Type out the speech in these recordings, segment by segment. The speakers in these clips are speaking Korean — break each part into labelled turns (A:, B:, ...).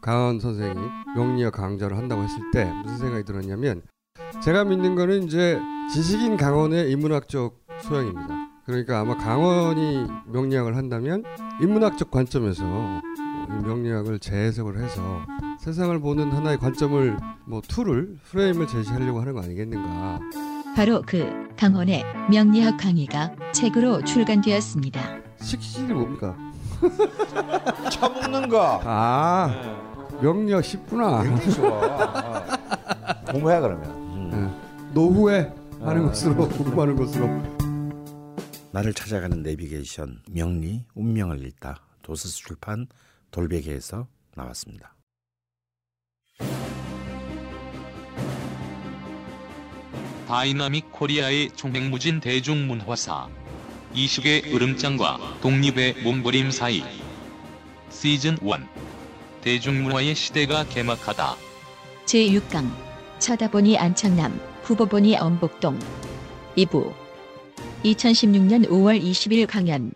A: 강헌 선생이 명리학 강좌를 한다고 했을 때 무슨 생각이 들었냐면 제가 믿는 거는 이제 지식인 강헌의 인문학적 소양입니다. 그러니까 아마 강헌이 명리학을 한다면 인문학적 관점에서 명리학을 재해석을 해서 세상을 보는 하나의 관점을 뭐 tool을 프레임을 제시하려고 하는 거 아니겠는가.
B: 바로 그 강헌의 명리학 강의가 책으로 출간되었습니다.
A: 식신이 뭡니까?
C: 처먹는 거.
A: 아 명리학 쉽구나.
C: 굉장히 좋아. 어. 공부해 그러면. 음.
A: 노후에 하는 것으로 공부하는 것으로.
C: 나를 찾아가는 내비게이션 명리 운명을 읽다 도서출판 돌베개에서 나왔습니다.
D: 다이나믹 코리아의 총행무진 대중문화사 이식의 으름장과 독립의 몸부림 사이 시즌 1 대중문화의 시대가 개막하다
B: 제6강 쳐다보니 안창남 후보보니 엄복동 2부 2016년 5월 20일 강연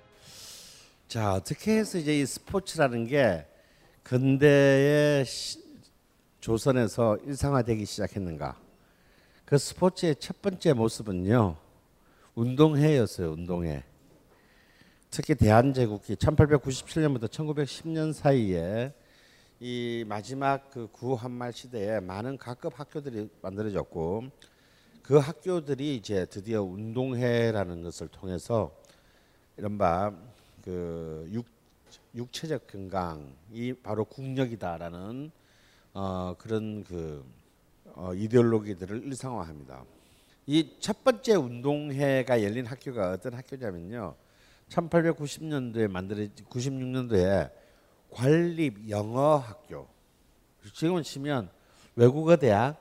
C: 자 어떻게 해서 이제 이 스포츠라는 게 근대의 시, 조선에서 일상화되기 시작했는가? 그 스포츠의 첫 번째 모습은요 운동회였어요 운동회. 특히 대한제국기 1897년부터 1910년 사이에 이 마지막 그 구한말 시대에 많은 각급 학교들이 만들어졌고 그 학교들이 이제 드디어 운동회라는 것을 통해서 이른바 그 육, 육체적 건강이 바로 국력이다라는 어, 그런 그 어, 이데올로기들을 일상화합니다. 이 첫 번째 운동회가 열린 학교가 어떤 학교냐면요. 1890년도에 만들어 96년도에 관립 영어 학교. 지금은 치면 외국어 대학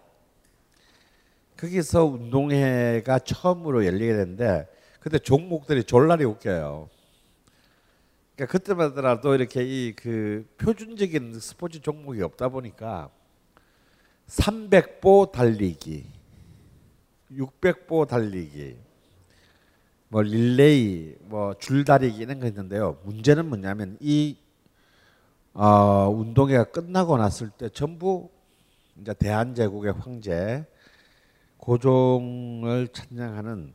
C: 거기서 운동회가 처음으로 열리게 됐는데 그때 종목들이 졸라리 웃겨요. 그러니까 그때마다라도 이렇게 이 그 표준적인 스포츠 종목이 없다 보니까 300보 달리기, 600보 달리기, 뭐 릴레이, 뭐 줄다리기 이런 거 있는데요. 문제는 뭐냐면 이 어, 운동회가 끝나고 났을 때 전부 이제 대한제국의 황제 고종을 찬양하는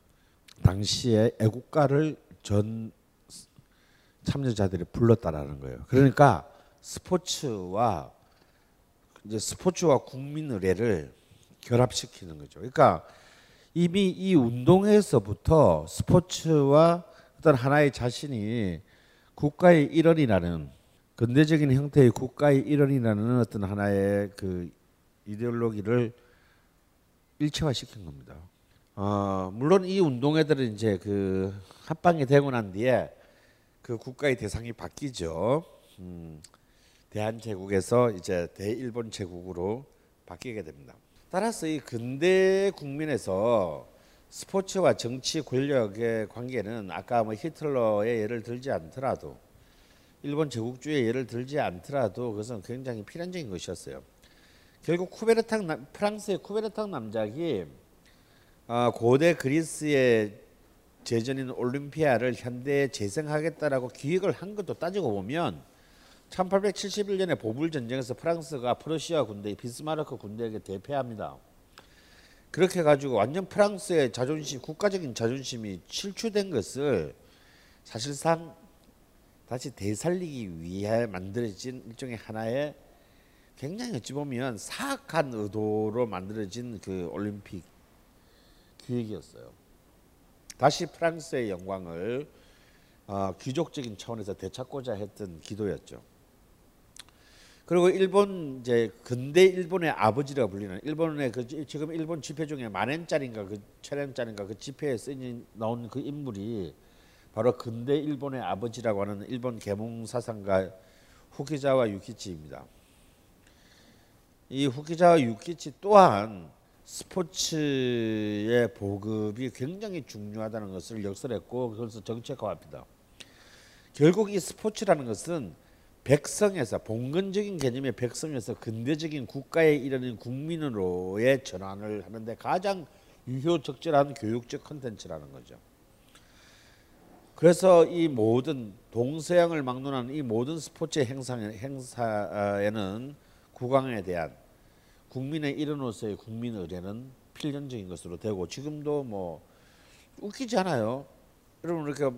C: 당시의 애국가를 전 참여자들이 불렀다라는 거예요. 그러니까 스포츠와 이제 스포츠와 국민 의례를 결합시키는 거죠. 그러니까 이미 이 운동에서부터 스포츠와 어떤 하나의 자신이 국가의 일원이라는 근대적인 형태의 국가의 일원이라는 어떤 하나의 그 이데올로기를 일체화시킨 겁니다. 어, 물론 이 운동회들은 이제 그 합방이 되고 난 뒤에 그 국가의 대상이 바뀌죠. 음, 대한제국에서 이제 대일본 제국으로 바뀌게 됩니다. 따라서 이 근대 국민에서 스포츠와 정치 권력의 관계는 아까 뭐 히틀러의 예를 들지 않더라도 일본 제국주의 예를 들지 않더라도 그것은 굉장히 필연적인 것이었어요. 결국 쿠베르탕 프랑스의 쿠베르탕 남작이 어, 고대 그리스의 제전인 올림피아를 현대에 재생하겠다라고 기획을 한 것도 따지고 보면 1871년에 보불 전쟁에서 프랑스가 프러시아 군대 비스마르크 군대에게 대패합니다. 그렇게 가지고 완전 프랑스의 자존심, 국가적인 자존심이 실추된 것을 사실상 다시 되살리기 위해 만들어진 일종의 하나의 굉장히 어찌 보면 사악한 의도로 만들어진 그 올림픽 기획이었어요. 다시 프랑스의 영광을 어, 귀족적인 차원에서 되찾고자 했던 기도였죠. 그리고 일본 이제 근대 일본의 아버지라고 불리는 일본의 그 지금 일본 지폐 중에 만엔짜리인가 그 천엔짜리인가 그 지폐에 쓰인 나온 그 인물이 바로 근대 일본의 아버지라고 하는 일본 계몽 사상가 후키자와 유키치입니다. 이 후키자와 유키치 또한 스포츠의 보급이 굉장히 중요하다는 것을 역설했고 그것을 정책화합니다. 결국 이 스포츠라는 것은 백성에서 봉건적인 개념의 백성에서 근대적인 국가에 이르는 국민으로의 전환을 하는데 가장 유효적절한 교육적 컨텐츠라는 거죠. 그래서 이 모든 동서양을 막론하는 이 모든 스포츠 행사, 행사에 는 국왕에 대한 국민의 일원으로서의 국민 의례는 필연적인 것으로 되고 지금도 뭐 웃기지 않아요. 여러분 이렇게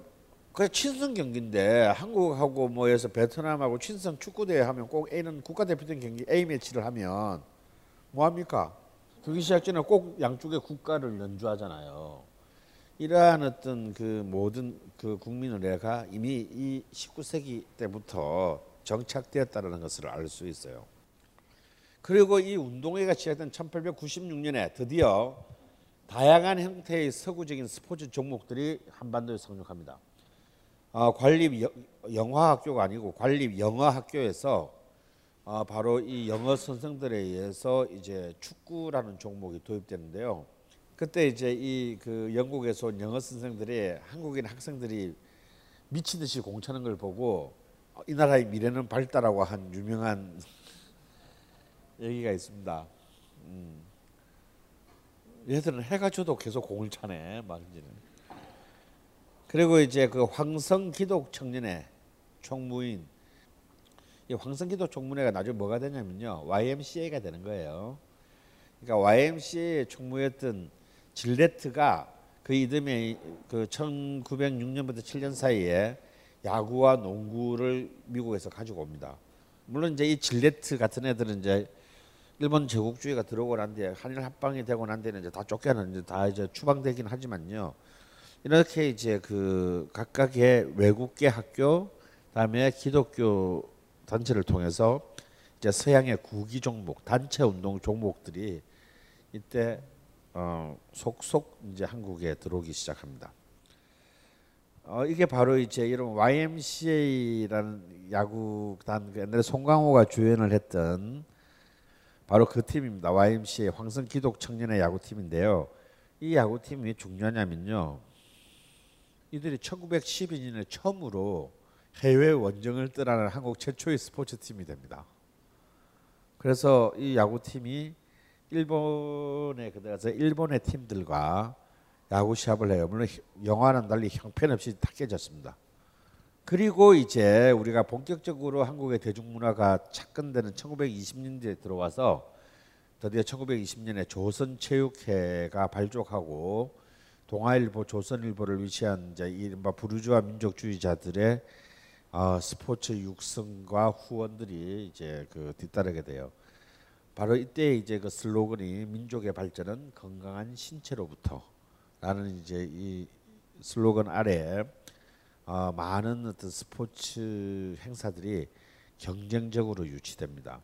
C: 그 친선 경기인데 한국하고 뭐 해서 베트남하고 친선 축구 대회 하면 꼭 A는 국가대표팀 경기 A 매치를 하면 뭐 합니까? 경기 시작 전에 꼭 양쪽의 국가를 연주하잖아요. 이러한 어떤 그 모든 그 국민 의례가 이미 이 19세기 때부터 정착되었다는 것을 알 수 있어요. 그리고 이 운동회가 시작된 1896년에 드디어 다양한 형태의 서구적인 스포츠 종목들이 한반도에 상륙합니다. 어, 관립 영화학교가 아니고 관립 영어학교에서 어, 바로 이 영어 선생들에 의해서 이제 축구라는 종목이 도입되는데요. 그때 이제 이 그 영국에서 온 영어 선생들이 한국인 학생들이 미치듯이 공차는 걸 보고 어, 이 나라의 미래는 밝다라고 한 유명한 얘기가 있습니다. 음. 얘들은 해가 져도 계속 공을 차네, 막 이제는. 그리고 이제 그 황성 기독 청년회 총무인 이 황성 기독 총무회가 나중에 뭐가 되냐면요 YMCA가 되는 거예요. 그러니까 YMCA 총무였던 질레트가 그 이듬해 그 1906년부터 7년 사이에 야구와 농구를 미국에서 가지고 옵니다. 물론 이제 이 질레트 같은 애들은 이제 일본 제국주의가 들어오고 난 뒤에 한일 합방이 되고 난 뒤에는 이제 다 쫓겨는 이제 다 이제 추방되긴 하지만요. 이렇게 이제 그 각각의 외국계 학교 그다음에 기독교 단체를 통해서 이제 서양의 구기 종목, 단체 운동 종목들이 이때 어, 속속 이제 한국에 들어오기 시작합니다. 어, 이게 바로 이제 이런 YMCA라는 야구단 그 옛날에 송강호가 주연을 했던 바로 그 팀입니다. YMCA 황성 기독 청년의 야구팀인데요. 이 야구팀이 왜 중요하냐면요. 이들이 1912년에 처음으로 해외 원정을 떠나는 한국 최초의 스포츠 팀이 됩니다. 그래서 이 야구팀이 일본에 그들어서 일본의 팀들과 야구 시합을 해요. 물론 영화는 달리 형편없이 다 깨졌습니다. 그리고 이제 우리가 본격적으로 한국의 대중문화가 착근되는 1920년대에 들어와서 드디어 1920년에 조선체육회가 발족하고 동아일보, 조선일보를 위시한 이제 이른바 부르주아 민족주의자들의 어, 스포츠 육성과 후원들이 이제 그 뒤따르게 돼요. 바로 이때 이제 그 슬로건이 민족의 발전은 건강한 신체로부터라는 이제 이 슬로건 아래 어, 많은 어떤 스포츠 행사들이 경쟁적으로 유치됩니다.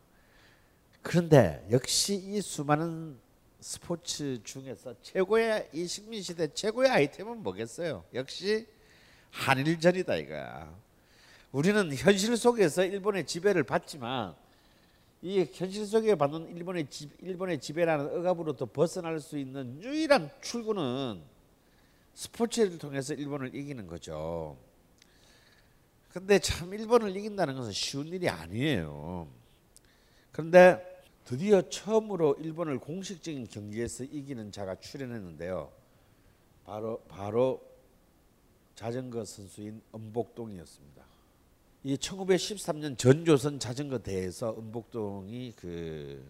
C: 그런데 역시 이 수많은 스포츠 중에서 최고의 이 식민 시대 최고의 아이템은 뭐겠어요? 역시 한일전이다 이거야. 우리는 현실 속에서 일본의 지배를 받지만 이 현실 속에 받는 일본의 지, 일본의 지배라는 억압으로부터 벗어날 수 있는 유일한 출구는 스포츠를 통해서 일본을 이기는 거죠. 근데 참 일본을 이긴다는 것은 쉬운 일이 아니에요. 그런데 드디어 처음으로 일본을 공식적인 경기에서 이기는 자가 출연했는데요. 바로 바로 자전거 선수인 은복동이었습니다. 이 1913년 전조선 자전거 대회에서 은복동이 그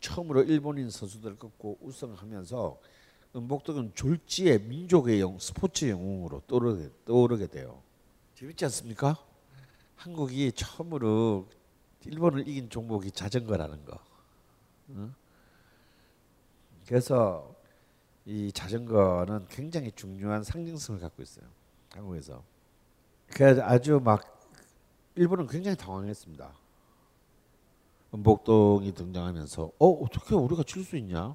C: 처음으로 일본인 선수들을 꺾고 우승하면서 은복동은 졸지의 민족의 영, 스포츠 영웅으로 떠오르게, 떠오르게 돼요. 재밌지 않습니까? 한국이 처음으로 일본을 이긴 종목이 자전거라는 거. 그래서 이 자전거는 굉장히 중요한 상징성을 갖고 있어요. 한국에서. 그래서 아주 막 일본은 굉장히 당황했습니다. 은복동이 등장하면서 어 어떻게 우리가 칠 수 있냐?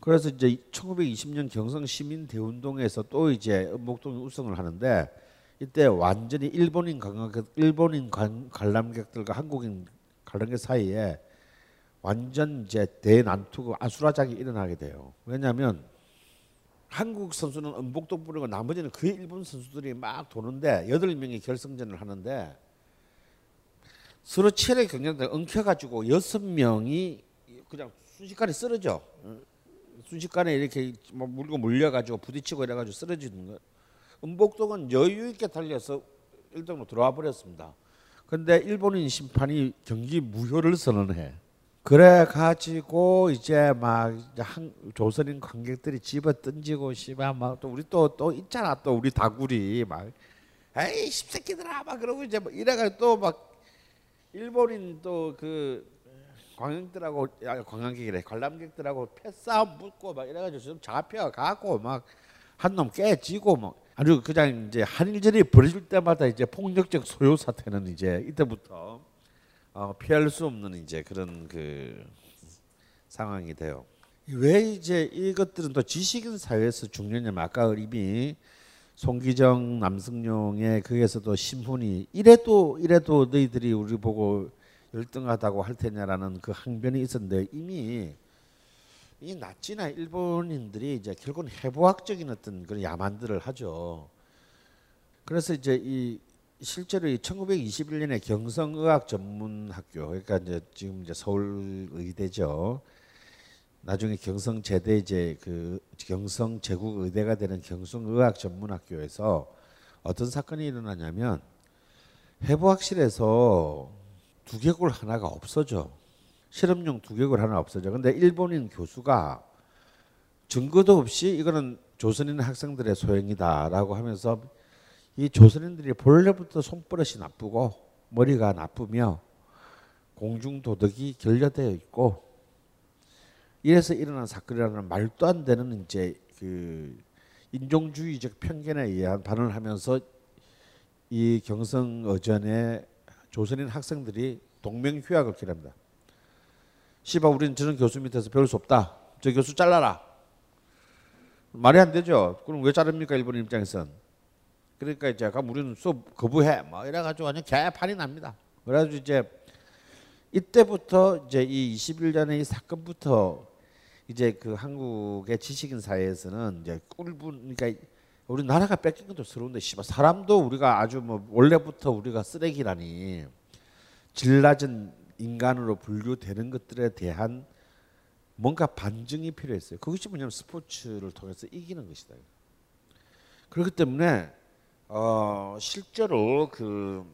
C: 그래서 이제 1920년 경성 시민 대운동에서 또 이제 은복동이 우승을 하는데 이때 완전히 일본인 관광객, 일본인 관람객들과 한국인 관람객 사이에 완전 이제 대난투고 아수라장이 일어나게 돼요. 왜냐하면 한국 선수는 은복도 뿌리고 나머지는 거의 일본 선수들이 막 도는데 여덟 명이 결승전을 하는데 서로 치열하게 경쟁하다 엉켜가지고 여섯 명이 그냥 순식간에 쓰러져. 어, 순식간에 이렇게 뭐 물고 물려가지고 부딪히고 이래가지고 쓰러지는 거. 은복동은 여유 있게 달려서 1등으로 들어와 버렸습니다. 근데 일본인 심판이 경기 무효를 선언해. 그래 가지고 이제 막 한, 조선인 관객들이 집어 던지고 씨발 막 또 우리 또 또 있잖아 또 우리 다구리 막. 에이 십새끼들아 막 그러고 이제 막 이래가 또 막 일본인 또 그 관객들하고 아, 관광객이래. 관람객들하고 패싸움 붙고 막 이래가지고 좀 잡혀 가고 막 한 놈 깨지고 막. 아주 그냥 이제 한일전이 벌어질 때마다 이제 폭력적 소요 사태는 이제 이때부터 어, 피할 수 없는 이제 그런 그 상황이 돼요. 왜 이제 이것들은 또 지식인 사회에서 중요하냐면 아까 이미 송기정 남승용의 거기에서도 신분이 이래도 이래도 너희들이 우리 보고 열등하다고 할 테냐라는 그 항변이 있었는데 이미 이 나치나 일본인들이 이제 결국은 해부학적인 어떤 그런 야만들을 하죠. 그래서 이제 이 실제로 이 1921년에 경성의학 전문학교 그러니까 이제 지금 이제 서울 의대죠. 나중에 경성 제대 이제 그 경성 제국 의대가 되는 경성의학 전문학교에서 어떤 사건이 일어나냐면 해부학실에서 두개골 하나가 없어져. 실험용 두개골 하나 없어져. 근데 일본인 교수가 증거도 없이 이거는 조선인 학생들의 소행이다라고 하면서 이 조선인들이 본래부터 손버릇이 나쁘고 머리가 나쁘며 공중 도덕이 결여되어 있고 이래서 일어난 사건이라는 말도 안 되는 이제 그 인종주의적 편견에 의한 반응을 하면서 이 경성 어전의 조선인 학생들이 동맹 휴학을 기랍니다. 씨바 우리는 저런 교수 밑에서 배울 수 없다. 저 교수 잘라라. 말이 안 되죠. 그럼 왜 자릅니까 일본 입장에선? 그러니까 이제 그럼 우리는 수업 거부해. 뭐 이래가지고 완전 개판이 납니다. 그래가지고 이제 이때부터 이제 이 21년의 이 사건부터 이제 그 한국의 지식인 사회에서는 이제 꿀분 그러니까 우리 나라가 뺏긴 것도 서러운데 씨발 사람도 우리가 아주 뭐 원래부터 우리가 쓰레기라니 질 낮은 인간으로 분류되는 것들에 대한 뭔가 반증이 필요했어요. 그것이 뭐냐면 스포츠를 통해서 이기는 것이다. 그렇기 때문에 어 실제로 그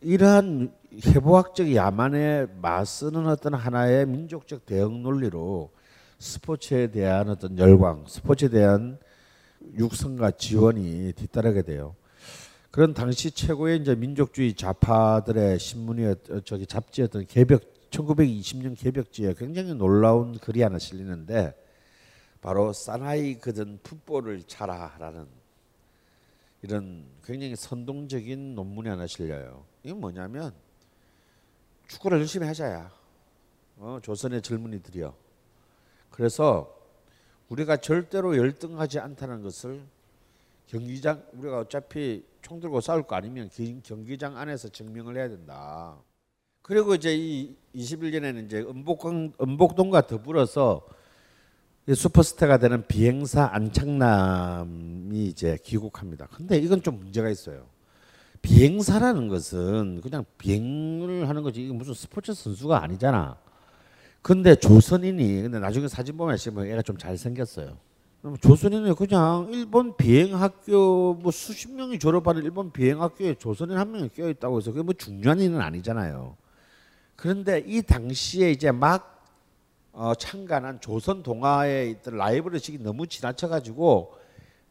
C: 이러한 해부학적 야만에 맞서는 어떤 하나의 민족적 대응 논리로 스포츠에 대한 어떤 열광, 스포츠에 대한 육성과 지원이 뒤따르게 돼요. 그런 당시 최고의 이제 민족주의 좌파들의 신문이 저기 잡지였던 개벽 1920년 개벽지에 굉장히 놀라운 글이 하나 실리는데 바로 사나이 그든 풋볼을 차라라는 이런 굉장히 선동적인 논문이 하나 실려요. 이건 뭐냐면 축구를 열심히 하자야. 어, 조선의 젊은이들이요. 그래서 우리가 절대로 열등하지 않다는 것을 경기장 우리가 어차피 총 들고 싸울 거 아니면 경기장 안에서 증명을 해야 된다. 그리고 이제 이 21년에는 이제 은복동, 은복동과 더불어서 슈퍼스타가 되는 비행사 안창남이 이제 귀국합니다. 근데 이건 좀 문제가 있어요. 비행사라는 것은 그냥 비행을 하는 거지 이게 무슨 스포츠 선수가 아니잖아. 근데 조선인이 근데 나중에 사진 보면 지금 애가 좀 잘생겼어요. 조선인은 그냥 일본 비행학교 뭐 수십 명이 졸업하는 일본 비행학교에 조선인 한 명이 껴 있다고 해서 그게 뭐 중요한 일은 아니잖아요. 그런데 이 당시에 이제 막 어, 창간한 조선 동아에 있던 라이브러식이 너무 지나쳐가지고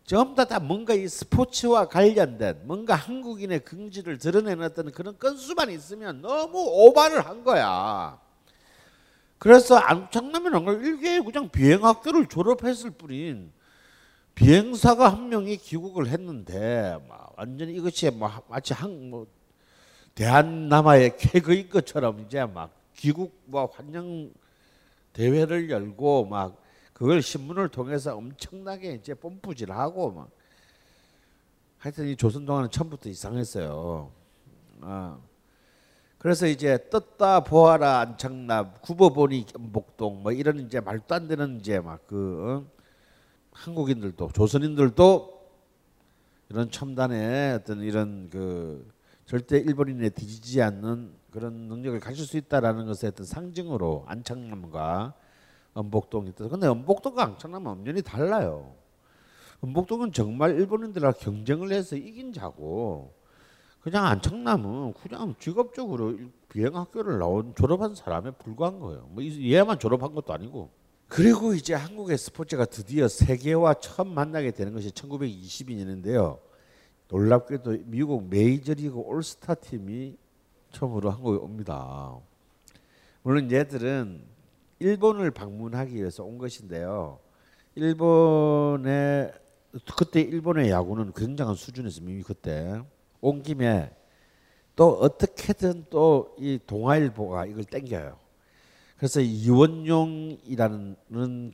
C: 전부 다, 다 뭔가 이 스포츠와 관련된 뭔가 한국인의 긍지를 드러내는 어떤 그런 건수만 있으면 너무 오바를 한 거야. 그래서 안창남이라는 걸 일개 그냥 비행학교를 졸업했을 뿐인 비행사가 한 명이 귀국을 했는데 막 완전히 이것이 뭐 마치 한 뭐 대한남아의 쾌거인 것처럼 이제 막 귀국 뭐 환영 대회를 열고 막 그걸 신문을 통해서 엄청나게 이제 뽐뿌질하고 막 하여튼 이 조선 동화는 처음부터 이상했어요. 아. 그래서 이제 떴다 보아라 안창남 굽어보니 목동 뭐 이런 이제 말도 안 되는 이제 막그 어? 한국인들도 조선인들도 이런 첨단의 어떤 이런 그 절대 일본인에 뒤지지 않는 그런 능력을 가질 수 있다라는 것의 어떤 상징으로 안창남과 엄복동이 있다. 근데 엄복동과 안창남은 엄연히 달라요. 엄복동은 정말 일본인들과 경쟁을 해서 이긴 자고 그냥 안창남은 그냥 직업적으로 비행 학교를 나온 졸업한 사람에 불과한 거예요. 뭐 얘만 졸업한 것도 아니고. 그리고 이제 한국의 스포츠가 드디어 세계와 처음 만나게 되는 것이 1922년인데요. 놀랍게도 미국 메이저리그 올스타 팀이 처음으로 한국에 옵니다. 물론 얘들은 일본을 방문하기 위해서 온 것인데요. 일본의 그때 일본의 야구는 굉장한 수준에서 이미 그때 온 김에 또 어떻게든 또 이 동아일보가 이걸 땡겨요. 그래서 이원용이라는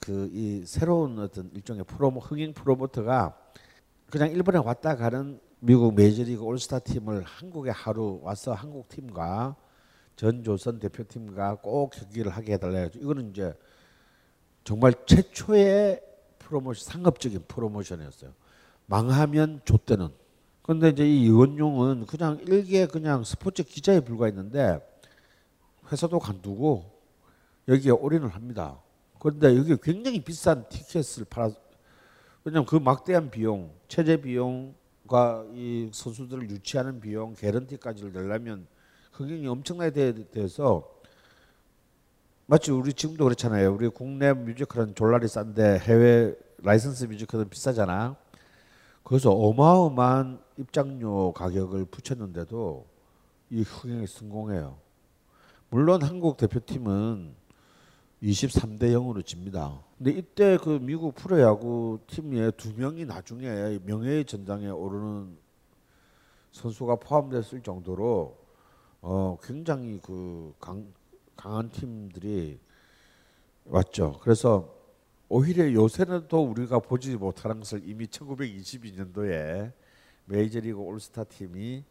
C: 그 이 새로운 어떤 일종의 프로모 흥행 프로모터가 그냥 일본에 왔다 가는 미국 메이저리그 올스타 팀을 한국에 하루 와서 한국 팀과 전 조선 대표팀과 꼭 경기를 하게 해달라 고 이거는 이제 정말 최초의 프로모션 상업적인 프로모션이었어요. 망하면 좆되는. 근데 이제 이 이원용은 그냥 일개 그냥 스포츠 기자에 불과했는데 회사도 간두고 여기에 올인을 합니다. 그런데 여기 굉장히 비싼 티켓을 팔아 왜냐면 그 막대한 비용, 체제 비용 과이 선수들을 유치하는 비용, 개런티까지를 내려면 흥행이 엄청나게 돼서 마치 우리 지금도 그렇잖아요. 우리 국내 뮤지컬은 졸라리 싼데 해외 라이선스 뮤지컬은 비싸잖아. 그래서 어마어마한 입장료 가격을 붙였는데도 이 흥행이 성공해요. 물론 한국 대표팀은 23대 0으로 집니다. 근데 이때 그 미국 프로야구 팀에 두 명이 나중에 명예의 전당에 오르는 선수가 포함됐을 정도로 어 굉장히 그 강, 강한 팀들이 왔죠. 그래서 오히려 요새는 또 우리가 보지 못하는 것을 이미 1922년도에 메이저리그 올스타 팀이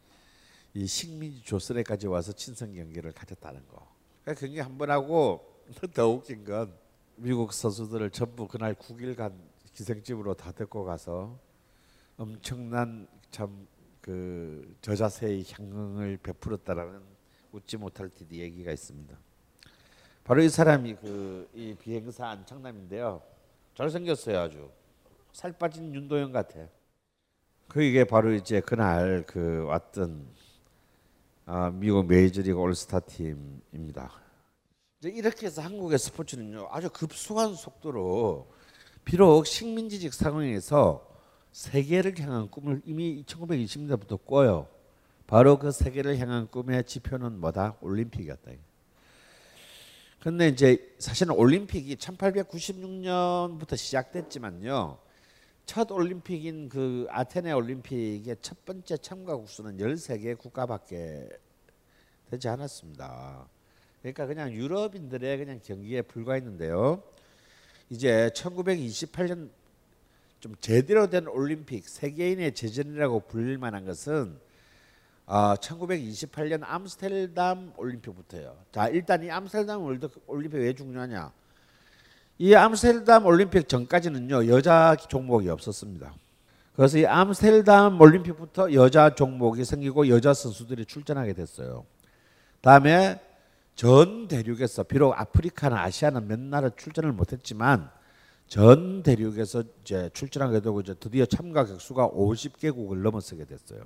C: 이 식민지 조선에까지 와서 친선 경기를 가졌다는 거. 그러니까 경기 한 번 하고 더 웃긴 건 미국 선수들을 전부 그날 9일 간 기생집으로 다 데리고 가서 엄청난 참 그 저자세의 향응을 베풀었다라는 웃지 못할 듯이 얘기가 있습니다. 바로 이 사람이 그 이 비행사 안창남인데요. 잘생겼어요 아주 살 빠진 윤도현 같아. 그 이게 바로 이제 그날 그 왔던 아, 미국 메이저리그 올스타 팀입니다. 이렇게 해서 한국의 스포츠는요 아주 급속한 속도로 비록 식민지직 상황에서 세계를 향한 꿈을 이미 1920년대부터 꿔요. 바로 그 세계를 향한 꿈의 지표는 뭐다? 올림픽이었다. 근데 이제 사실은 올림픽이 1896년부터 시작됐지만요. 첫 올림픽인 그 아테네 올림픽의 첫 번째 참가국 수는 13개 국가밖에 되지 않았습니다. 그러니까 그냥 유럽인들의 그냥 경기에 불과했는데요. 이제 1928년 좀 제대로 된 올림픽 세계인의 제전이라고 불릴 만한 것은 어, 1928년 암스테르담 올림픽부터요. 자, 일단 이 암스테르담 올림픽 왜 중요하냐? 이 암스테르담 올림픽 전까지는요 여자 종목이 없었습니다. 그래서 이 암스테르담 올림픽부터 여자 종목이 생기고 여자 선수들이 출전하게 됐어요. 다음에 전 대륙에서 비록 아프리카나 아시아는 몇 나라 출전을 못했지만 전 대륙에서 이제 출전하게 되고 이제 드디어 참가 객수가 50개국을 넘어서게 됐어요.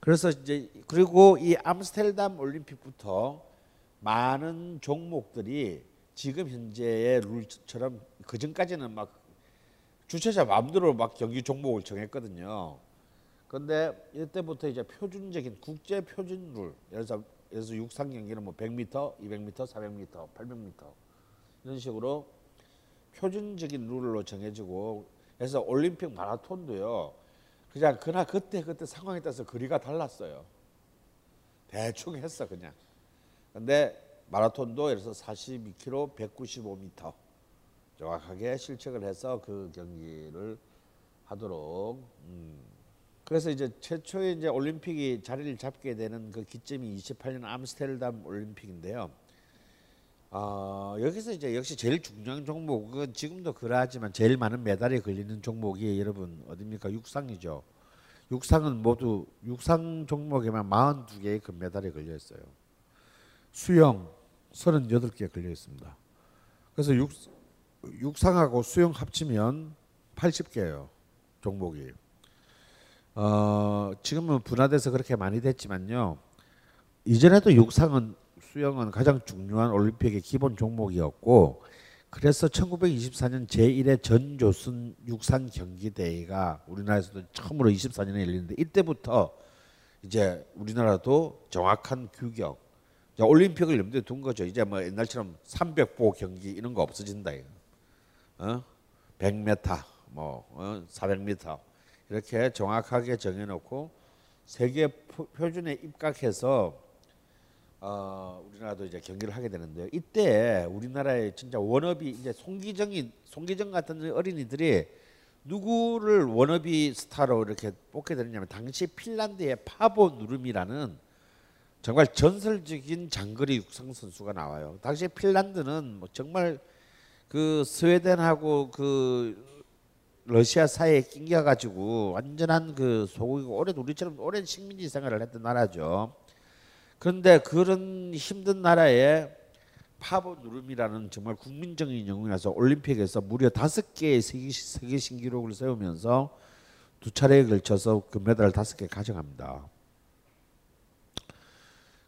C: 그래서 이제 그리고 이 암스테르담 올림픽부터 많은 종목들이 지금 현재의 룰처럼 그 전까지는 막 주최자 마음대로 막 경기 종목을 정했거든요. 그런데 이때부터 이제 표준적인 국제 표준 룰, 예를 들어 서, 예를 들어서 육상 경기는 뭐 100m, 200m, 400m, 800m 이런 식으로 표준적인 룰로 정해지고 그래서 올림픽 마라톤도요. 그냥 그날 그때 그때 상황에 따라서 거리가 달랐어요. 대충 했어 그냥. 근데 마라톤도 들어서 42km, 195m 정확하게 실책을 해서 그 경기를 하도록 음, 그래서 이제 최초의 이제 올림픽이 자리를 잡게 되는 그 기점이 28년 암스테르담 올림픽인데요. 어, 여기서 이제 역시 제일 중요한 종목은 지금도 그러하지만 제일 많은 메달이 걸리는 종목이 여러분 어딥니까? 육상이죠. 육상은 모두 육상 종목에만 42개의 금메달이 걸려 있어요. 수영 38개 걸려 있습니다. 그래서 육, 육상하고 수영 합치면 80개예요. 종목이. 어, 지금은 분화돼서 그렇게 많이 됐지만요. 이전에도 육상은 수영은 가장 중요한 올림픽의 기본 종목이었고 그래서 1924년 제1회 전조순 육상 경기 대회가 우리나라에서도 처음으로 24년에 열리는데 이때부터 이제 우리나라도 정확한 규격 올림픽을 염두에 둔 거죠. 이제 뭐 옛날처럼 300보 경기 이런 거 없어진다. 어? 100m, 뭐 어? 400m 이렇게 정확하게 정해놓고 세계 표준에 입각해서 어, 우리나라도 이제 경기를 하게 되는데요. 이때 우리나라의 진짜 원업이 이제 송기정이 송기정 같은 어린이들이 누구를 원업이 스타로 이렇게 뽑게 되느냐면 당시 핀란드의 파보 누름이라는 정말 전설적인 장거리 육상 선수가 나와요. 당시 핀란드는 뭐 정말 그 스웨덴하고 그 러시아 사이에 낑겨 가지고 완전한 그 소국이고 오래 우리처럼 오랜 식민지 생활을 했던 나라죠. 그런데 그런 힘든 나라에 파보 누름이라는 정말 국민적인 영웅이라서 올림픽에서 무려 다섯 개의 세계, 세계 신기록을 세우면서 두 차례에 걸쳐서 금메달을 다섯 개 가져갑니다.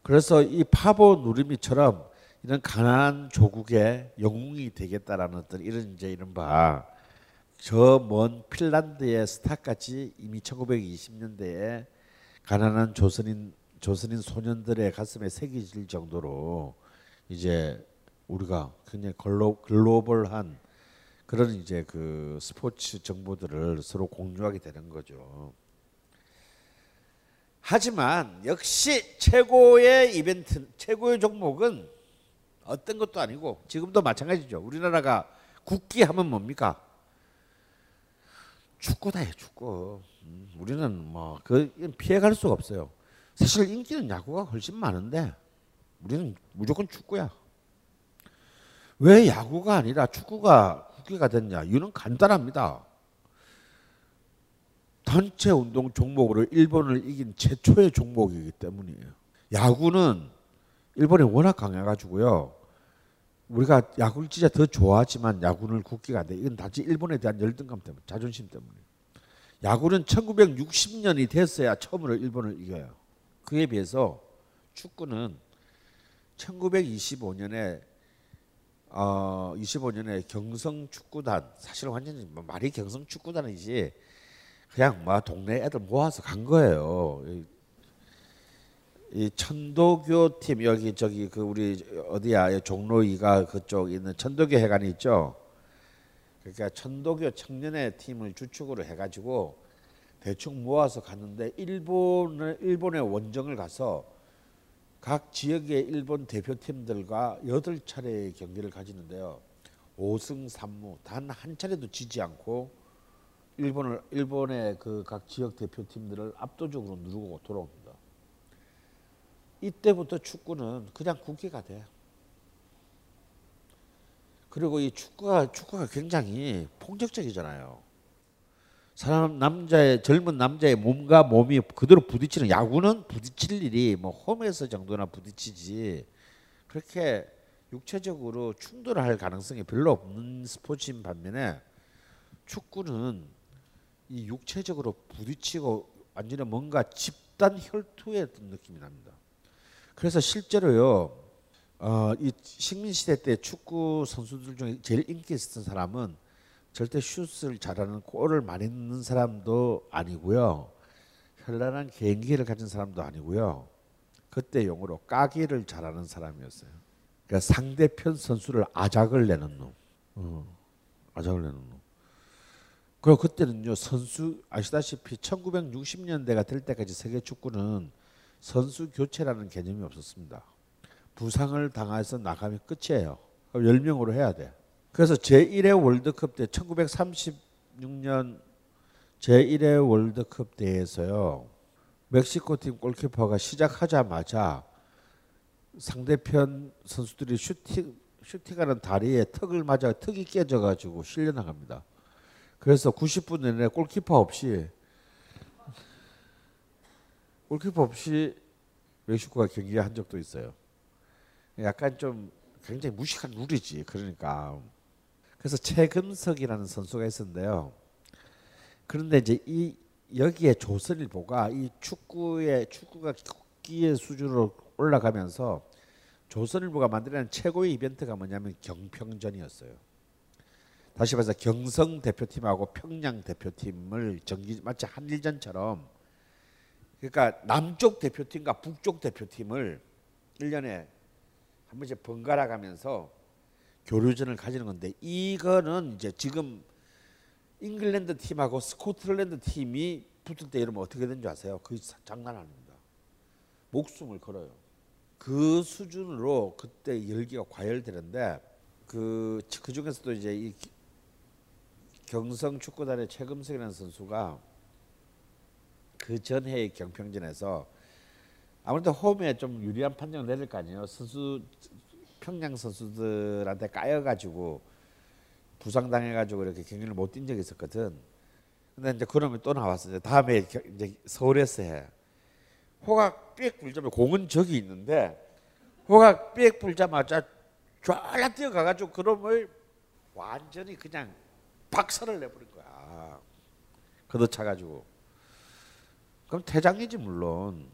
C: 그래서 이 파보 누름이처럼 이런 가난한 조국의 영웅이 되겠다라는 어떤 이런 이제 이런 바 저 먼 핀란드의 스타까지 이미 1920년대에 가난한 조선인 조선인 소년들의 가슴에 새겨질 정도로 이제 우리가 굉장히 글로, 글로 벌한 그런 이제 그 스포츠 정보들을 서로 공유하게 되는 거죠. 하지만 역시 최고의 이벤트, 최고의 종목은 어떤 것도 아니고 지금도 마찬가지죠. 우리나라가 국기 하면 뭡니까? 축구다요, 축구. 음, 우리는 뭐그 피해갈 수가 없어요. 사실 인기는 야구가 훨씬 많은데 우리는 무조건 축구야. 왜 야구가 아니라 축구가 국기가 됐냐? 이유는 간단합니다. 단체 운동 종목으로 일본을 이긴 최초의 종목이기 때문이에요. 야구는 일본이 워낙 강해가지고요. 우리가 야구를 진짜 더 좋아하지만 야구는 국기가 안 돼. 이건 단지 일본에 대한 열등감 때문에, 자존심 때문에. 야구는 1960년이 됐어야 처음으로 일본을 이겨요. 그에 비해서 축구는 1925년에 어 25년에 경성 축구단 사실 완전히 뭐 말이 경성 축구단이지 그냥 뭐 동네 애들 모아서 간 거예요. 이, 이 천도교 팀 여기 저기 그 우리 어디야 종로이가 그쪽 있는 천도교 회관이 있죠. 그러니까 천도교 청년의 팀을 주축으로 해가지고 대충 모아서 갔는데 일본을 일본의 원정을 가서 각 지역의 일본 대표팀들과 여덟 차례의 경기를 가지는데요. 5승 3무 단 한 차례도 지지 않고 일본을 일본의 그 각 지역 대표팀들을 압도적으로 누르고 돌아옵니다. 이때부터 축구는 그냥 국기가 돼. 그리고 이 축구가 축구가 굉장히 폭력적이잖아요. 사람 남자의 젊은 남자의 몸과 몸이 그대로 부딪히는 야구는 부딪힐 일이 뭐 홈에서 정도나 부딪히지 그렇게 육체적으로 충돌할 가능성이 별로 없는 스포츠인 반면에 축구는 이 육체적으로 부딪히고 완전히 뭔가 집단 혈투의 느낌이 납니다. 그래서 실제로요, 어, 이 식민 시대 때 축구 선수들 중에 제일 인기 있었던 사람은 절대 슛을 잘하는 골을 많이 넣는 사람도 아니고요. 현란한 개인기를 가진 사람도 아니고요. 그때 용어로 까기를 잘하는 사람이었어요. 그러니까 상대편 선수를 아작을 내는 놈. 어, 아작을 내는 놈. 그리고 그때는요 선수 아시다시피 1960년대가 될 때까지 세계 축구는 선수 교체라는 개념이 없었습니다. 부상을 당해서 나가면 끝이에요. 그럼 10명으로 해야 돼. 그래서 제1회 월드컵 때 1936년 제1회 월드컵 대회에서요. 멕시코 팀 골키퍼가 시작하자마자 상대편 선수들이 슈팅 슈팅하는 다리에 턱을 맞아 턱이 깨져 가지고 실려 나갑니다. 그래서 90분 내내 골키퍼 없이 골키퍼 없이 멕시코가 경기한 적도 있어요. 약간 좀 굉장히 무식한 룰이지. 그러니까 그래서 최금석이라는 선수가 있었는데요. 그런데 이제 이 여기에 조선일보가 이 축구의 축구가 국기의 수준으로 올라가면서 조선일보가 만들어낸 최고의 이벤트가 뭐냐면 경평전이었어요. 다시 말해서 경성 대표팀하고 평양 대표팀을 정기 마치 한일전처럼 그러니까 남쪽 대표팀과 북쪽 대표팀을 1년에 한 번씩 번갈아 가면서 교류전을 가지는 건데 이거는 이제 지금 잉글랜드 팀하고 스코틀랜드 팀이 붙을 때 이러면 어떻게 되는 줄 아세요? 그 장난 아닙니다. 목숨을 걸어요. 그 수준으로 그때 열기가 과열되는데 그, 그 중에서도 이제 이 경성 축구단의 최금석이라는 선수가 그 전해의 경평전에서 아무래도 홈에 좀 유리한 판정을 내릴 거 아니에요. 선수 평양 선수들한테 까여가지고 부상당해가지고 이렇게 경기를 못 뛴 적이 있었거든. 근데 이제 그러면 또 나왔어요. 다음에 이제 서울에서 해. 호각 삑 불자마자 공은 저기 있는데 호각 삑 불자마자 쫙 뛰어가가지고 그놈을 완전히 그냥 박살을 내버린 거야. 걷어차가지고. 그럼 퇴장이지 물론.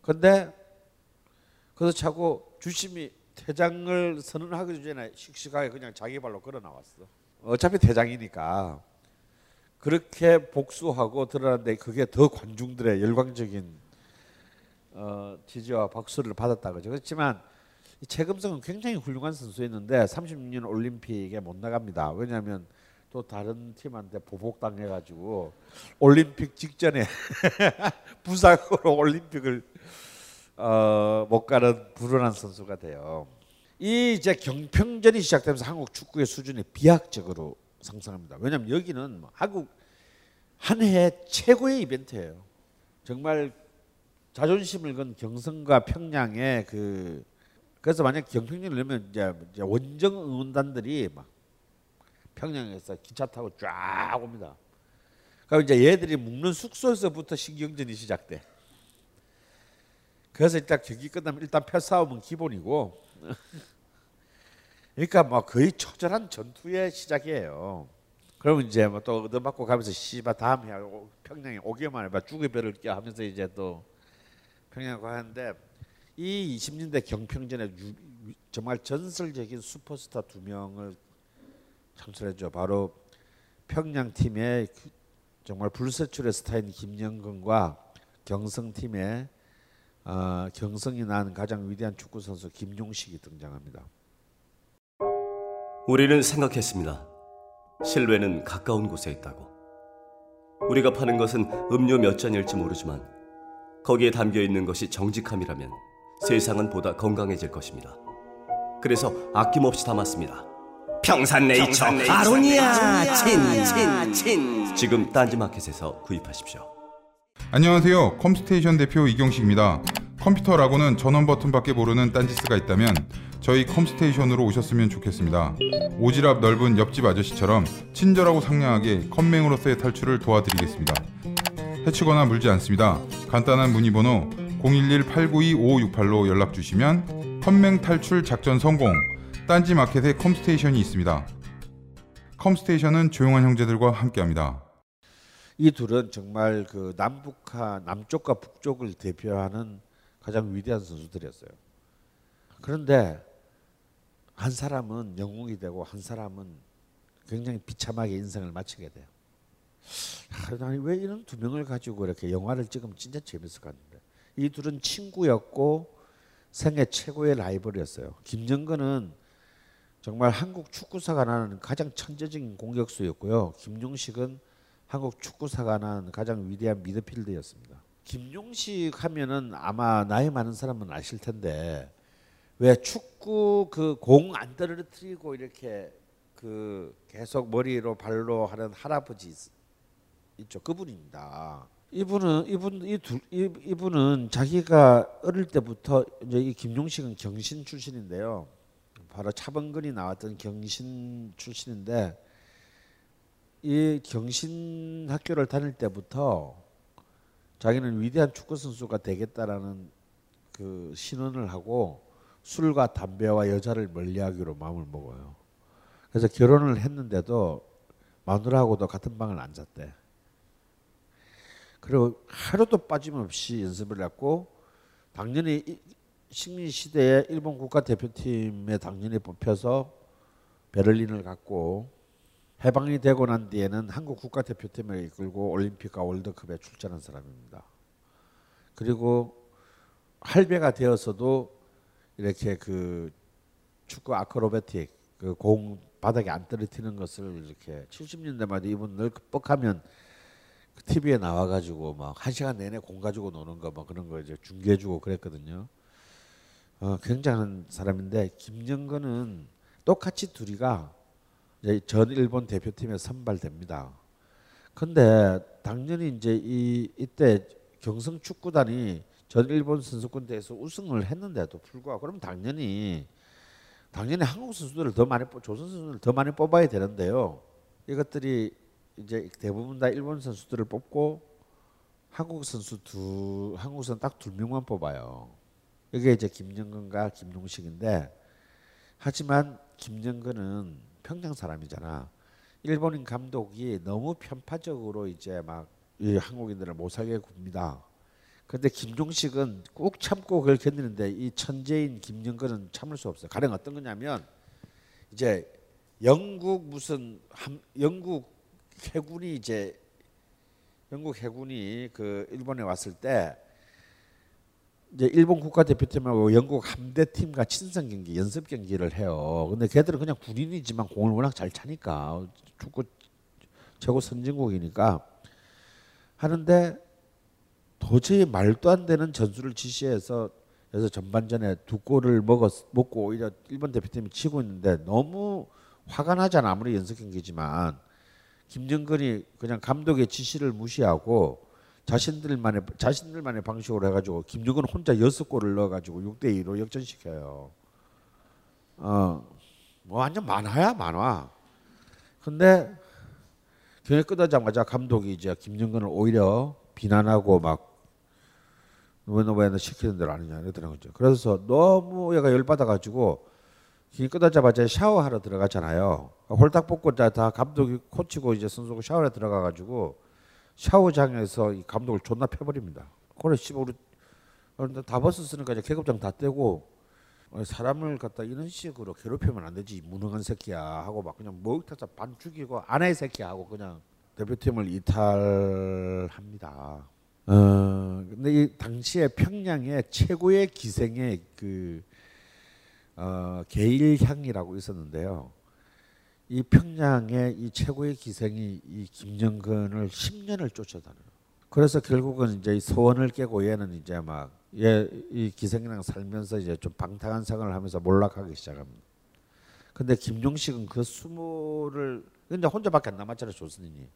C: 근데 걷어차고 주심이 퇴장을 선언하기 전에 씩씩하게 그냥 자기 발로 걸어 나왔어. 어차피 퇴장이니까 그렇게 복수하고 드러났는데 그게 더 관중들의 열광적인 어, 지지와 박수를 받았다 그죠. 그렇지만 이 최금성은 굉장히 훌륭한 선수였는데 36년 올림픽에 못 나갑니다. 왜냐하면 또 다른 팀한테 보복 당해가지고 올림픽 직전에 부상으로 올림픽을 어, 못 가는 불운한 선수가 돼요. 이 이제 경평전이 시작되면서 한국 축구의 수준이 비약적으로 상승합니다. 왜냐하면 여기는 한국 한 해 최고의 이벤트예요. 정말 자존심을 건 경성과 평양의 그 그래서 만약 경평전을 이제, 이제 원정 응원단들이 막 평양에서 기차 타고 쫙 옵니다. 그럼 이제 얘들이 묵는 숙소에서부터 신경전이 시작돼. 그래서 일단 경기 끝나면 일단 패싸움은 기본이고 그러니까 뭐 거의 처절한 전투의 시작이에요. 그러면 이제 뭐 또 얻어맞고 가면서 씨바 다음 해 평양에 오기만 해봐 죽의 별을 껴 하면서 이제 또 평양 가는데 이 20년대 경평전에 유, 정말 전설적인 슈퍼스타 두 명을 창출했죠. 바로 평양 팀의 그 정말 불세출의 스타인 김영근과 경성 팀의 어, 경성이 낳은 가장 위대한 축구 선수 김용식이 등장합니다.
E: 우리는 생각했습니다. 실외는 가까운 곳에 있다고. 우리가 파는 것은 음료 몇 잔일지 모르지만 거기에 담겨 있는 것이 정직함이라면 세상은 보다 건강해질 것입니다. 그래서 아낌없이 담았습니다. 평산네이처, 아로니아 친친친 지금 딴지마켓에서 구입하십시오.
F: 안녕하세요. 컴스테이션 대표 이경식입니다. 컴퓨터라고는 전원 버튼밖에 모르는 딴지스가 있다면 저희 컴스테이션으로 오셨으면 좋겠습니다. 오지랖 넓은 옆집 아저씨처럼 친절하고 상냥하게 컴맹으로서의 탈출을 도와드리겠습니다. 해치거나 물지 않습니다. 간단한 문의번호 011-892-5568로 연락 주시면 컴맹 탈출 작전 성공 딴지 마켓에 컴스테이션이 있습니다. 컴스테이션은 조용한 형제들과 함께합니다.
C: 이 둘은 정말 그 남북한 남쪽과 북쪽을 대표하는 가장 위대한 선수들이었어요. 그런데 한 사람은 영웅이 되고 한 사람은 굉장히 비참하게 인생을 마치게 돼요. 아니 왜 이런 두 명을 가지고 이렇게 영화를 찍으면 진짜 재밌을 것 같은데 이 둘은 친구였고 생애 최고의 라이벌이었어요. 김정근은 정말 한국 축구사가 나는 가장 천재적인 공격수였고요. 김용식은 한국 축구사가 난 가장 위대한 미드필더였습니다. 김용식 하면은 아마 나이 많은 사람은 아실 텐데 왜 축구 그 공 안 떨어뜨리고 이렇게 그 계속 머리로 발로 하는 할아버지 있죠. 그분입니다. 이분은 이분 이두 이분은 자기가 어릴 때부터 이제 이 김용식은 경신 출신인데요. 바로 차범근이 나왔던 경신 출신인데 이 경신 학교를 다닐 때부터 자기는 위대한 축구 선수가 되겠다라는 그 신언을 하고 술과 담배와 여자를 멀리하기로 마음을 먹어요. 그래서 결혼을 했는데도 마누라하고도 같은 방을 안 잤대. 그리고 하루도 빠짐없이 연습을 했고 당연히 식민 시대에 일본 국가 대표팀에 당연히 뽑혀서 베를린을 갔고 해방이 되고 난 뒤에는 한국 국가 대표팀을 이끌고 올림픽과 월드컵에 출전한 사람입니다. 그리고 할배가 되어서도 이렇게 그 축구 아크로베틱 그 공 바닥에 안 떨어뜨리는 것을 이렇게 70년대마다 이분 늘 극복하면 TV에 나와가지고 막 한 시간 내내 공 가지고 노는 거 막 그런 거 이제 중계해주고 그랬거든요. 어, 굉장한 사람인데 김정근은 똑같이 둘이가 전 일본 대표팀에 선발됩니다. 근데 당연히 이제 이 이때 경성 축구단이 전 일본 선수권 대회에서 우승을 했는데도 불구하고 그럼 당연히 당연히 한국 선수들을 더 많이 뽑, 조선 선수들을 더 많이 뽑아야 되는데요. 이것들이 이제 대부분 다 일본 선수들을 뽑고 한국 선수 두 한국 선수 딱 두 명만 뽑아요. 이게 이제 김정근과 김동식인데 하지만 김정근은 평양 사람이잖아. 일본인 감독이 너무 편파적으로 이제 막이 한국인들을 못 살게 굽니다. 근데 김종식은 꾹 참고 그걸 견디는데 이 천재인 김정근은 참을 수 없어요. 가령 어떤 거냐면 이제 영국 무슨 함, 영국 해군이 이제 영국 해군이 그 일본에 왔을 때 이제 일본 국가대표팀하고 영국 함대팀과 친선 경기, 연습 경기를 해요. 근데 걔들은 그냥 군인이지만 공을 워낙 잘 차니까 축구 최고 선진국이니까 하는데 도저히 말도 안 되는 전술을 지시해서 그래서 전반전에 두 골을 먹었 먹고 오히려 일본 대표팀이 치고 있는데 너무 화가 나잖아 아무리 연습 경기지만 김정근이 그냥 감독의 지시를 무시하고 자신들만의 자신들만의 방식으로 해가지고 김정근 혼자 여섯 골을 넣어가지고 6대 2로 역전시켜요. 어, 뭐 완전 만화야 만화. 근데 경기 끝나자마자 감독이 이제 김정근을 오히려 비난하고 막 왜너왜 시키는 대로 아니냐 이러더라는 거죠. 그래서 너무 얘가 열받아가지고 경기 끝나자마자 샤워하러 들어가잖아요. 홀딱 벗고 다, 다 감독이 코치고 이제 선수고 샤워에 들어가가지고 샤워장에서 이 감독을 존나 패버립니다. 그래 씨발 우리 다 벗었으니까 이제 계급장 다 떼고 사람을 갖다 이런 식으로 괴롭히면 안 되지 무능한 새끼야 하고 막 그냥 목욕탕에서 반 죽이고 아내 새끼야 하고 그냥 대표팀을 이탈합니다. 어 근데 이 당시에 평양에 최고의 기생의 그 어, 게일향이라고 있었는데요. 이 평양의 이 최고의 기생이 이 김정근을 10년을 쫓아다녀요. 그래서 결국은 이제 이 소원을 깨고 얘는 이제 막 얘 이 기생이랑 살면서 이제 좀 방탕한 생활을 하면서 몰락하기 시작합니다. 근데 김종식은 그 수모를 근데 혼자밖에 안 남았잖아요 조선인이.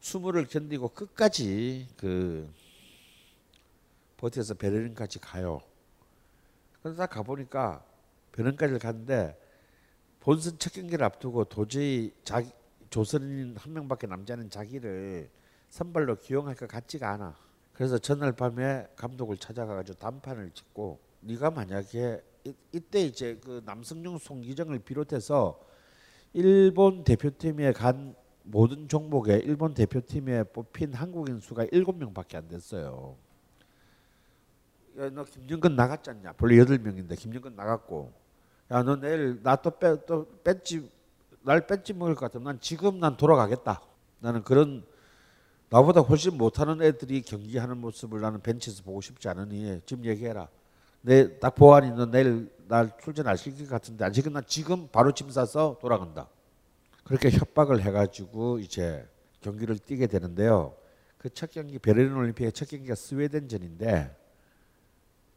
C: 수모를 견디고 끝까지 그 버텨서 베를린까지 가요. 그래서 딱 가보니까 베를린까지 갔는데 본선 첫 경기를 앞두고 도저히 자기 조선인 한 명밖에 남지 않은 자기를 선발로 기용할 것 같지가 않아. 그래서 전날 밤에 감독을 찾아가가지고 단판을 짓고 네가 만약에 이, 이때 이제 그 남성용 송기정을 비롯해서 일본 대표팀에 간 모든 종목에 일본 대표팀에 뽑힌 한국인 수가 일곱 명밖에 안 됐어요. 야, 너 김정근 나갔잖냐? 원래 여덟 명인데 김정근 나갔고, 야, 너 내일 나 또 빼또 뺐지 날 뺐지 먹을 것 같으면 난 지금 난 돌아가겠다. 나는 그런 나보다 훨씬 못하는 애들이 경기하는 모습을 나는 벤치에서 보고 싶지 않으니 지금 얘기해라. 내 딱 보아니 너 내일 날 출전 안 시킬 것 같은데 안 시키면 난 지금 바로 짐 싸서 돌아간다. 그렇게 협박을 해가지고 이제 경기를 뛰게 되는데요. 그 첫 경기 베를린 올림픽의 첫 경기가 스웨덴전인데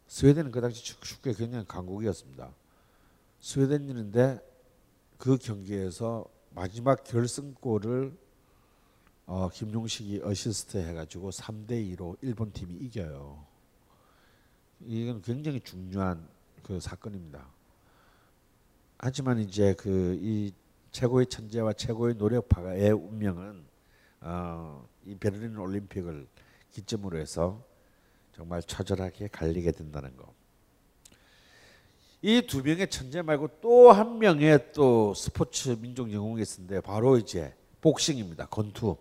C: 스웨덴은 그 당시 축구에 굉장히 강국이었습니다. 스웨덴전인데 그 경기에서 마지막 결승골을 어, 김용식이 어시스트 해가지고 3대 2로 일본 팀이 이겨요. 이건 굉장히 중요한 그 사건입니다. 하지만 이제 그 이 최고의 천재와 최고의 노력파의 운명은 어, 이 베를린 올림픽을 기점으로 해서 정말 처절하게 갈리게 된다는 거. 이 두 명의 천재 말고 또 한 명의 또 스포츠 민족 영웅이 있었는데 바로 이제 복싱입니다. 권투.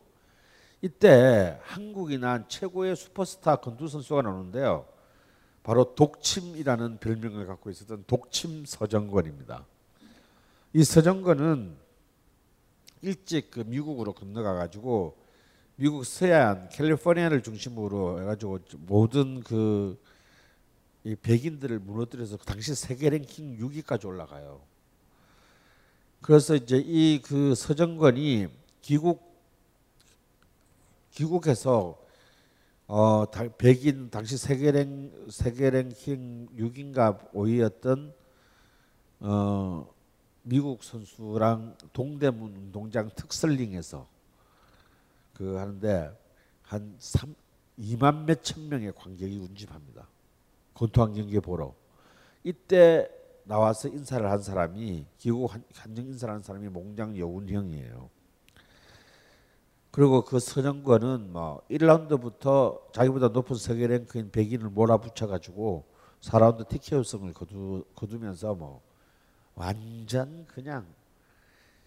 C: 이때 한국이 난 최고의 슈퍼스타 권투 선수가 나오는데요. 바로 독침이라는 별명을 갖고 있었던 독침 서정권입니다. 이 서정권은 일찍 그 미국으로 건너가 가지고 미국 서해안 캘리포니아를 중심으로 해가지고 모든 그 이 백인들을 무너뜨려서 당시 세계 랭킹 6위까지 올라가요. 그래서 이제 이 그 서정권이 귀국 귀국해서 어 백인 당시 세계 랭 세계 랭킹 6인가 5위였던 어 미국 선수랑 동대문 운동장 특설링에서 그 하는데 한 3, 2만 몇천 명의 관객이 운집합니다. 권투한 경기 보러. 이때 나와서 인사를 한 사람이 기구 한정 인사를 한 사람이 몽장 여운형이에요. 그리고 그 서정권은 뭐 1라운드부터 자기보다 높은 세계 랭크인 백인을 몰아붙여 가지고 4라운드 TKO 승을 거두, 거두면서 뭐 완전 그냥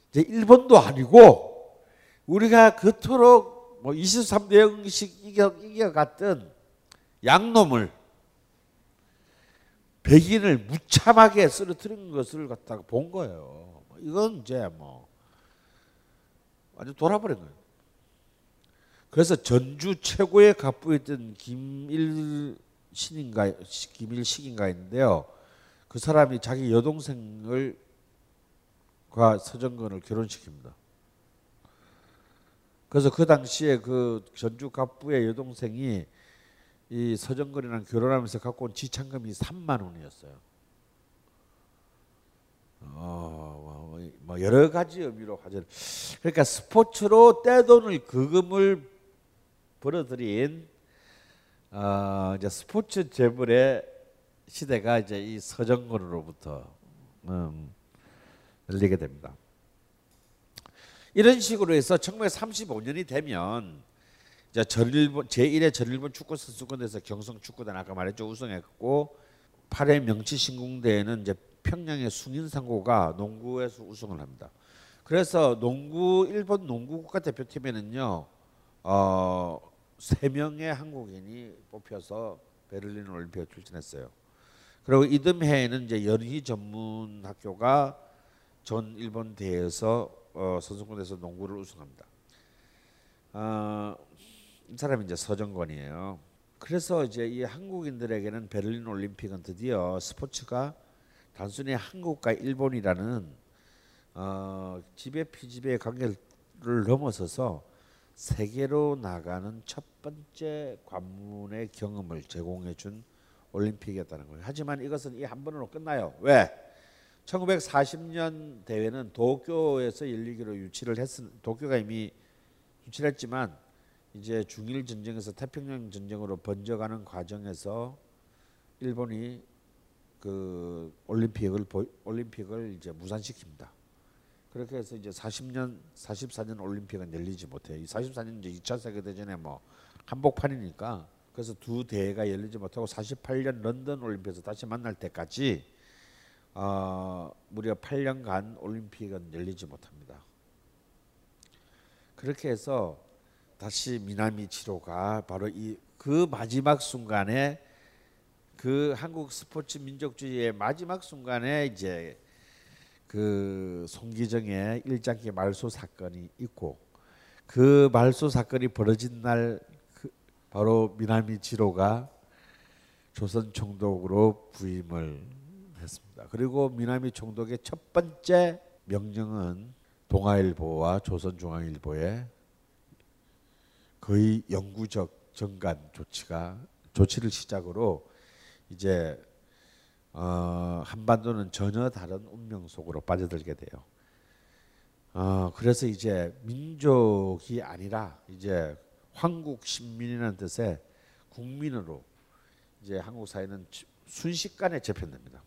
C: 이제 일본도 아니고 우리가 그토록 뭐 23대 0씩 이겨 이겨갔던 양놈을 백인을 무참하게 쓰러뜨린 것을 갖다가 본 거예요. 이건 이제 뭐 완전 돌아버린 거예요. 그래서 전주 최고의 갑부였던 김일 신인가 김일식인가 있는데요. 그 사람이 자기 여동생을 과 서정건을 결혼시킵니다. 그래서 그 당시에 그 전주 갑부의 여동생이 이 서정건이랑 결혼하면서 갖고 온 지참금이 3만 원이었어요. 어, 뭐, 뭐 여러 가지 의미로 화제. 그러니까 스포츠로 떼돈을 그금을 벌어들인 어, 이제 스포츠 재벌의 시대가 이제 이 서정건으로부터 음, 열리게 됩니다. 이런 식으로 해서 1935년이 되면 이제 전일본 제1회 전일본 축구 선수권에서 경성 축구단 아까 말했죠 우승했고 8회 명치 신궁대회는 이제 평양의 숭인상고가 농구에서 우승을 합니다. 그래서 농구 일본 농구 국가 대표팀에는요 어, 3명의 한국인이 뽑혀서 베를린 올림픽에 출전했어요. 그리고 이듬해에는 이제 연희 전문 학교가 전 일본 대회에서 어, 선수권에서 농구를 우승합니다. 어, 이 사람이 이제 서정권이에요. 그래서 이제 이 한국인들에게는 베를린 올림픽은 드디어 스포츠가 단순히 한국과 일본이라는 어, 지배 피지배 관계를 넘어서서 세계로 나가는 첫 번째 관문의 경험을 제공해 준 올림픽이었다는 거예요. 하지만 이것은 이 한 번으로 끝나요. 왜? 1940년 대회는 도쿄에서 열리기로 유치를 했 도쿄가 이미 유치를 했지만 이제 중일 전쟁에서 태평양 전쟁으로 번져가는 과정에서 일본이 그 올림픽을 올림픽을 이제 무산시킵니다. 그렇게 해서 이제 40년 44년 올림픽은 열리지 못해요. 44년 이제 2차 세계 대전에 뭐 한복판이니까 그래서 두 대회가 열리지 못하고 48년 런던 올림픽에서 다시 만날 때까지 어, 무려 8년간 올림픽은 열리지 못합니다. 그렇게 해서 다시 미나미치로가 바로 이 그 마지막 순간에 그 한국 스포츠 민족주의의 마지막 순간에 이제 그 송기정의 일장기 말소 사건이 있고 그 말소 사건이 벌어진 날 그 바로 미나미치로가 조선 총독으로 부임을 했습니다. 그리고 미나미 총독의 첫 번째 명령은 동아일보와 조선중앙일보의 거의 영구적 정간 조치가 조치를 시작으로 이제 어, 한반도는 전혀 다른 운명 속으로 빠져들게 돼요. 어, 그래서 이제 민족이 아니라 이제 황국 신민이라는 뜻의 국민으로 이제 한국 사회는 지- 순식간에 재편됩니다.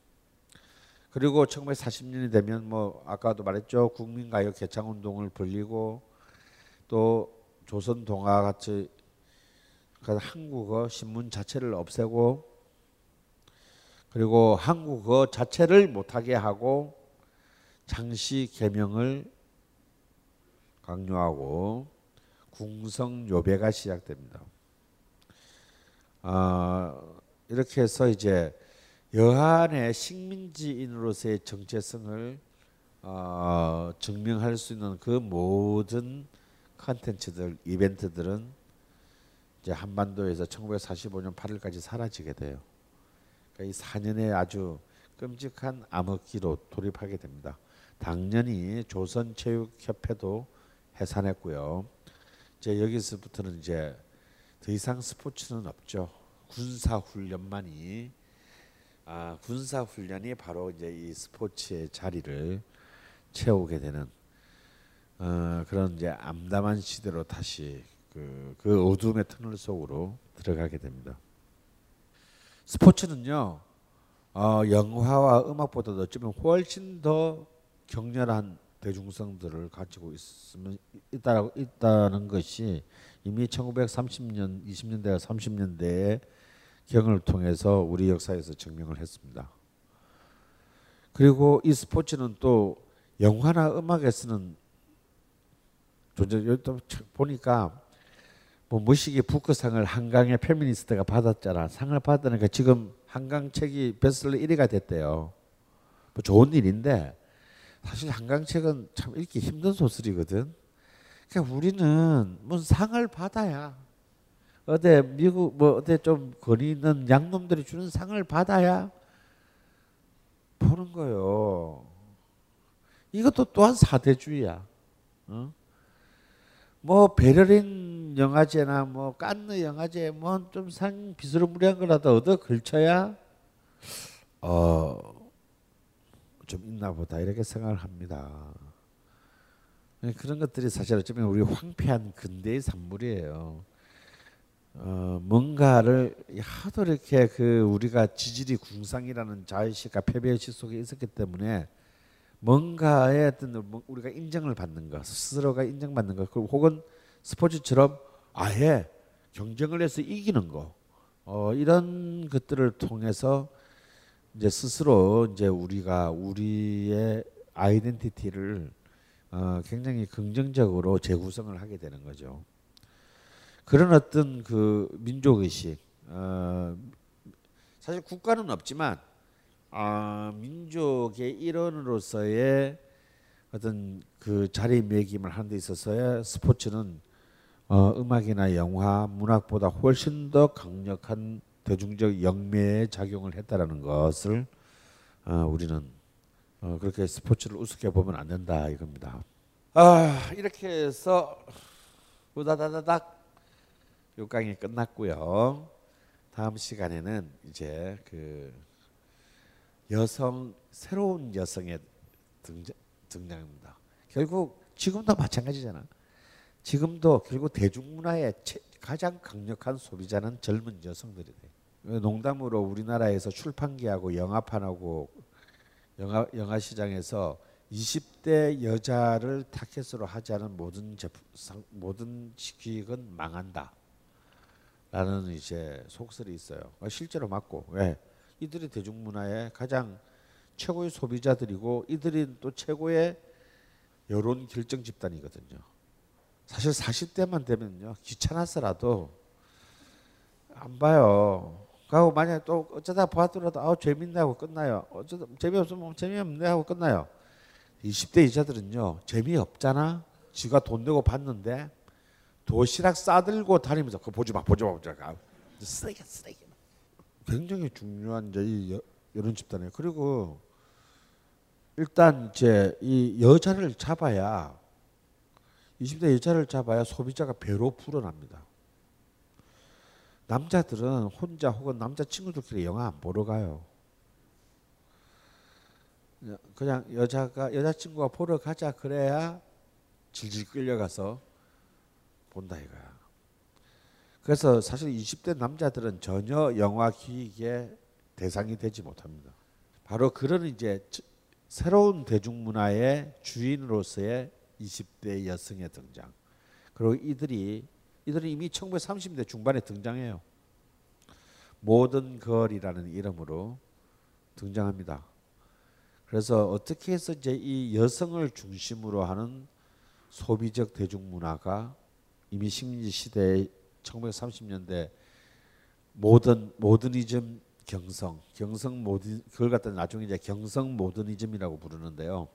C: 그리고 1940년이 되면 뭐 아까도 말했죠 국민가요 개창운동을 벌리고 또 조선 동화 같이 그 한국어 신문 자체를 없애고 그리고 한국어 자체를 못하게 하고 장시 개명을 강요하고 궁성 요배가 시작됩니다. 아, 이렇게 해서 이제 여한의 식민지인으로서의 정체성을 어, 증명할 수 있는 그 모든 컨텐츠들, 이벤트들은 이제 한반도에서 1945년 8월까지 사라지게 돼요. 그러니까 이 4년의 아주 끔찍한 암흑기로 돌입하게 됩니다. 당연히 조선체육협회도 해산했고요. 이제 여기서부터는 이제 더 이상 스포츠는 없죠. 군사 훈련만이 아, 군사 훈련이 바로 이제 이 스포츠의 자리를 채우게 되는 어, 그런 이제 암담한 시대로 다시 그, 그 어둠의 터널 속으로 들어가게 됩니다. 스포츠는요, 어, 영화와 음악보다도 어쩌면 훨씬 더 격렬한 대중성들을 가지고 있으면 있다 있다는 것이 이미 1930년, 20년대, 30년대의 경을 통해서 우리 역사에서 증명을 했습니다. 그리고 이 스포츠는 또 영화나 음악에서는 존재 여기 또 보니까 뭐 무식이 부크상을 한강의 페미니스트가 받았잖아. 상을 받으니까 지금 한강 책이 베스트셀러 1위가 됐대요. 뭐 좋은 일인데 사실 한강 책은 참 읽기 힘든 소설이거든. 그러니까 우리는 무슨 상을 받아야 어디 미국 뭐 어디 좀 거리 있는 양놈들이 주는 상을 받아야 보는 거요. 이것도 또한 사대주의야. 어? 뭐 베를린 영화제나 뭐 깐느 영화제 뭐좀 상 비스무리한 거라도 얻어 걸쳐야 어 좀 있나 보다 이렇게 생각을 합니다. 그런 것들이 사실 어쩌면 우리 황폐한 근대의 산물이에요. 어, 뭔가를 하도 이렇게 그 우리가 지질이 궁상이라는 자의식과 패배의식 속에 있었기 때문에 뭔가의 어떤 뭐 우리가 인정을 받는 것, 스스로가 인정받는 것, 그리고 혹은 스포츠처럼 아예 경쟁을 해서 이기는 거, 어, 이런 것들을 통해서 이제 스스로 이제 우리가 우리의 아이덴티티를 어, 굉장히 긍정적으로 재구성을 하게 되는 거죠. 그런 어떤 그 민족 의식, 어, 사실 국가는 없지만 아, 민족의 일원으로서의 어떤 그 자리매김을 하는 데 있어서의 스포츠는 어, 음악이나 영화, 문학보다 훨씬 더 강력한 대중적 영매의 작용을 했다라는 것을 어, 우리는 어, 그렇게 스포츠를 우습게 보면 안 된다 이겁니다. 아 이렇게 해서 우다다다닥 6강이 끝났고요. 다음 시간에는 이제 그 여성 새로운 여성의 등장, 등장입니다. 결국 지금도 마찬가지잖아. 지금도 결국 대중문화의 체, 가장 강력한 소비자는 젊은 여성들이 돼. 농담으로 우리나라에서 출판기하고 영화판하고 영화 영화 시장에서 20대 여자를 타켓으로 하지 않은 모든 제품 상, 모든 기획은 망한다. 라는 이제 속설이 있어요. 실제로 맞고 왜? 이들이 대중문화의 가장 최고의 소비자들이고 이들이 또 최고의 여론 결정 집단이거든요. 사실 40대만 되면요 귀찮아서라도 안 봐요. 그리고 만약 또 어쩌다 봐더라도 아 재밌네 하고 끝나요. 어쩌다 재미없으면 재미없네 하고 끝나요. 20대 여자들은요 재미없잖아. 지가 돈 내고 봤는데 도시락 싸들고 다니면서 그거 보지 마 보지 마 보지 마. 쓰레기 쓰레기. 굉장히 중요한 이제 이 여론 집단이에요. 그리고 일단 이제 이 여자를 잡아야 20대 여자를 잡아야 소비자가 배로 불어납니다. 남자들은 혼자 혹은 남자 친구들끼리 영화 안 보러 가요. 그냥 여자가 여자친구가 보러 가자 그래야 질질 끌려가서 본다 이거야. 그래서 사실 20대 남자들은 전혀 영화 기획의 대상이 되지 못합니다. 바로 그런 이제 저- 새로운 대중문화의 주인으로서의 20대 여성의 등장. 그리고 이들이 이들은 이미 1930대 중반에 등장해요. 모던 걸이라는 이름으로 등장합니다. 그래서 어떻게 해서 이제 이 여성을 중심으로 하는 소비적 대중문화가 이미 식민지 시대의 1930년대 모던 모더니즘 경성 경성 모던 그걸 갖다 나중에 이제 경성 모더니즘이라고 부르는데요.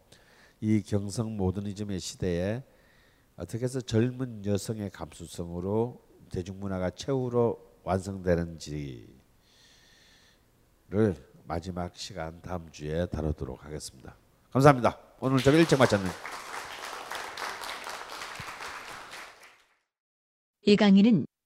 C: 이 경성 모더니즘의 시대에 어떻게 해서 젊은 여성의 감수성으로 대중문화가 최후로 완성되는지를 마지막 시간 다음 주에 다루도록 하겠습니다. 감사합니다. 오늘 좀 일찍 마쳤네요.
B: 이 강의는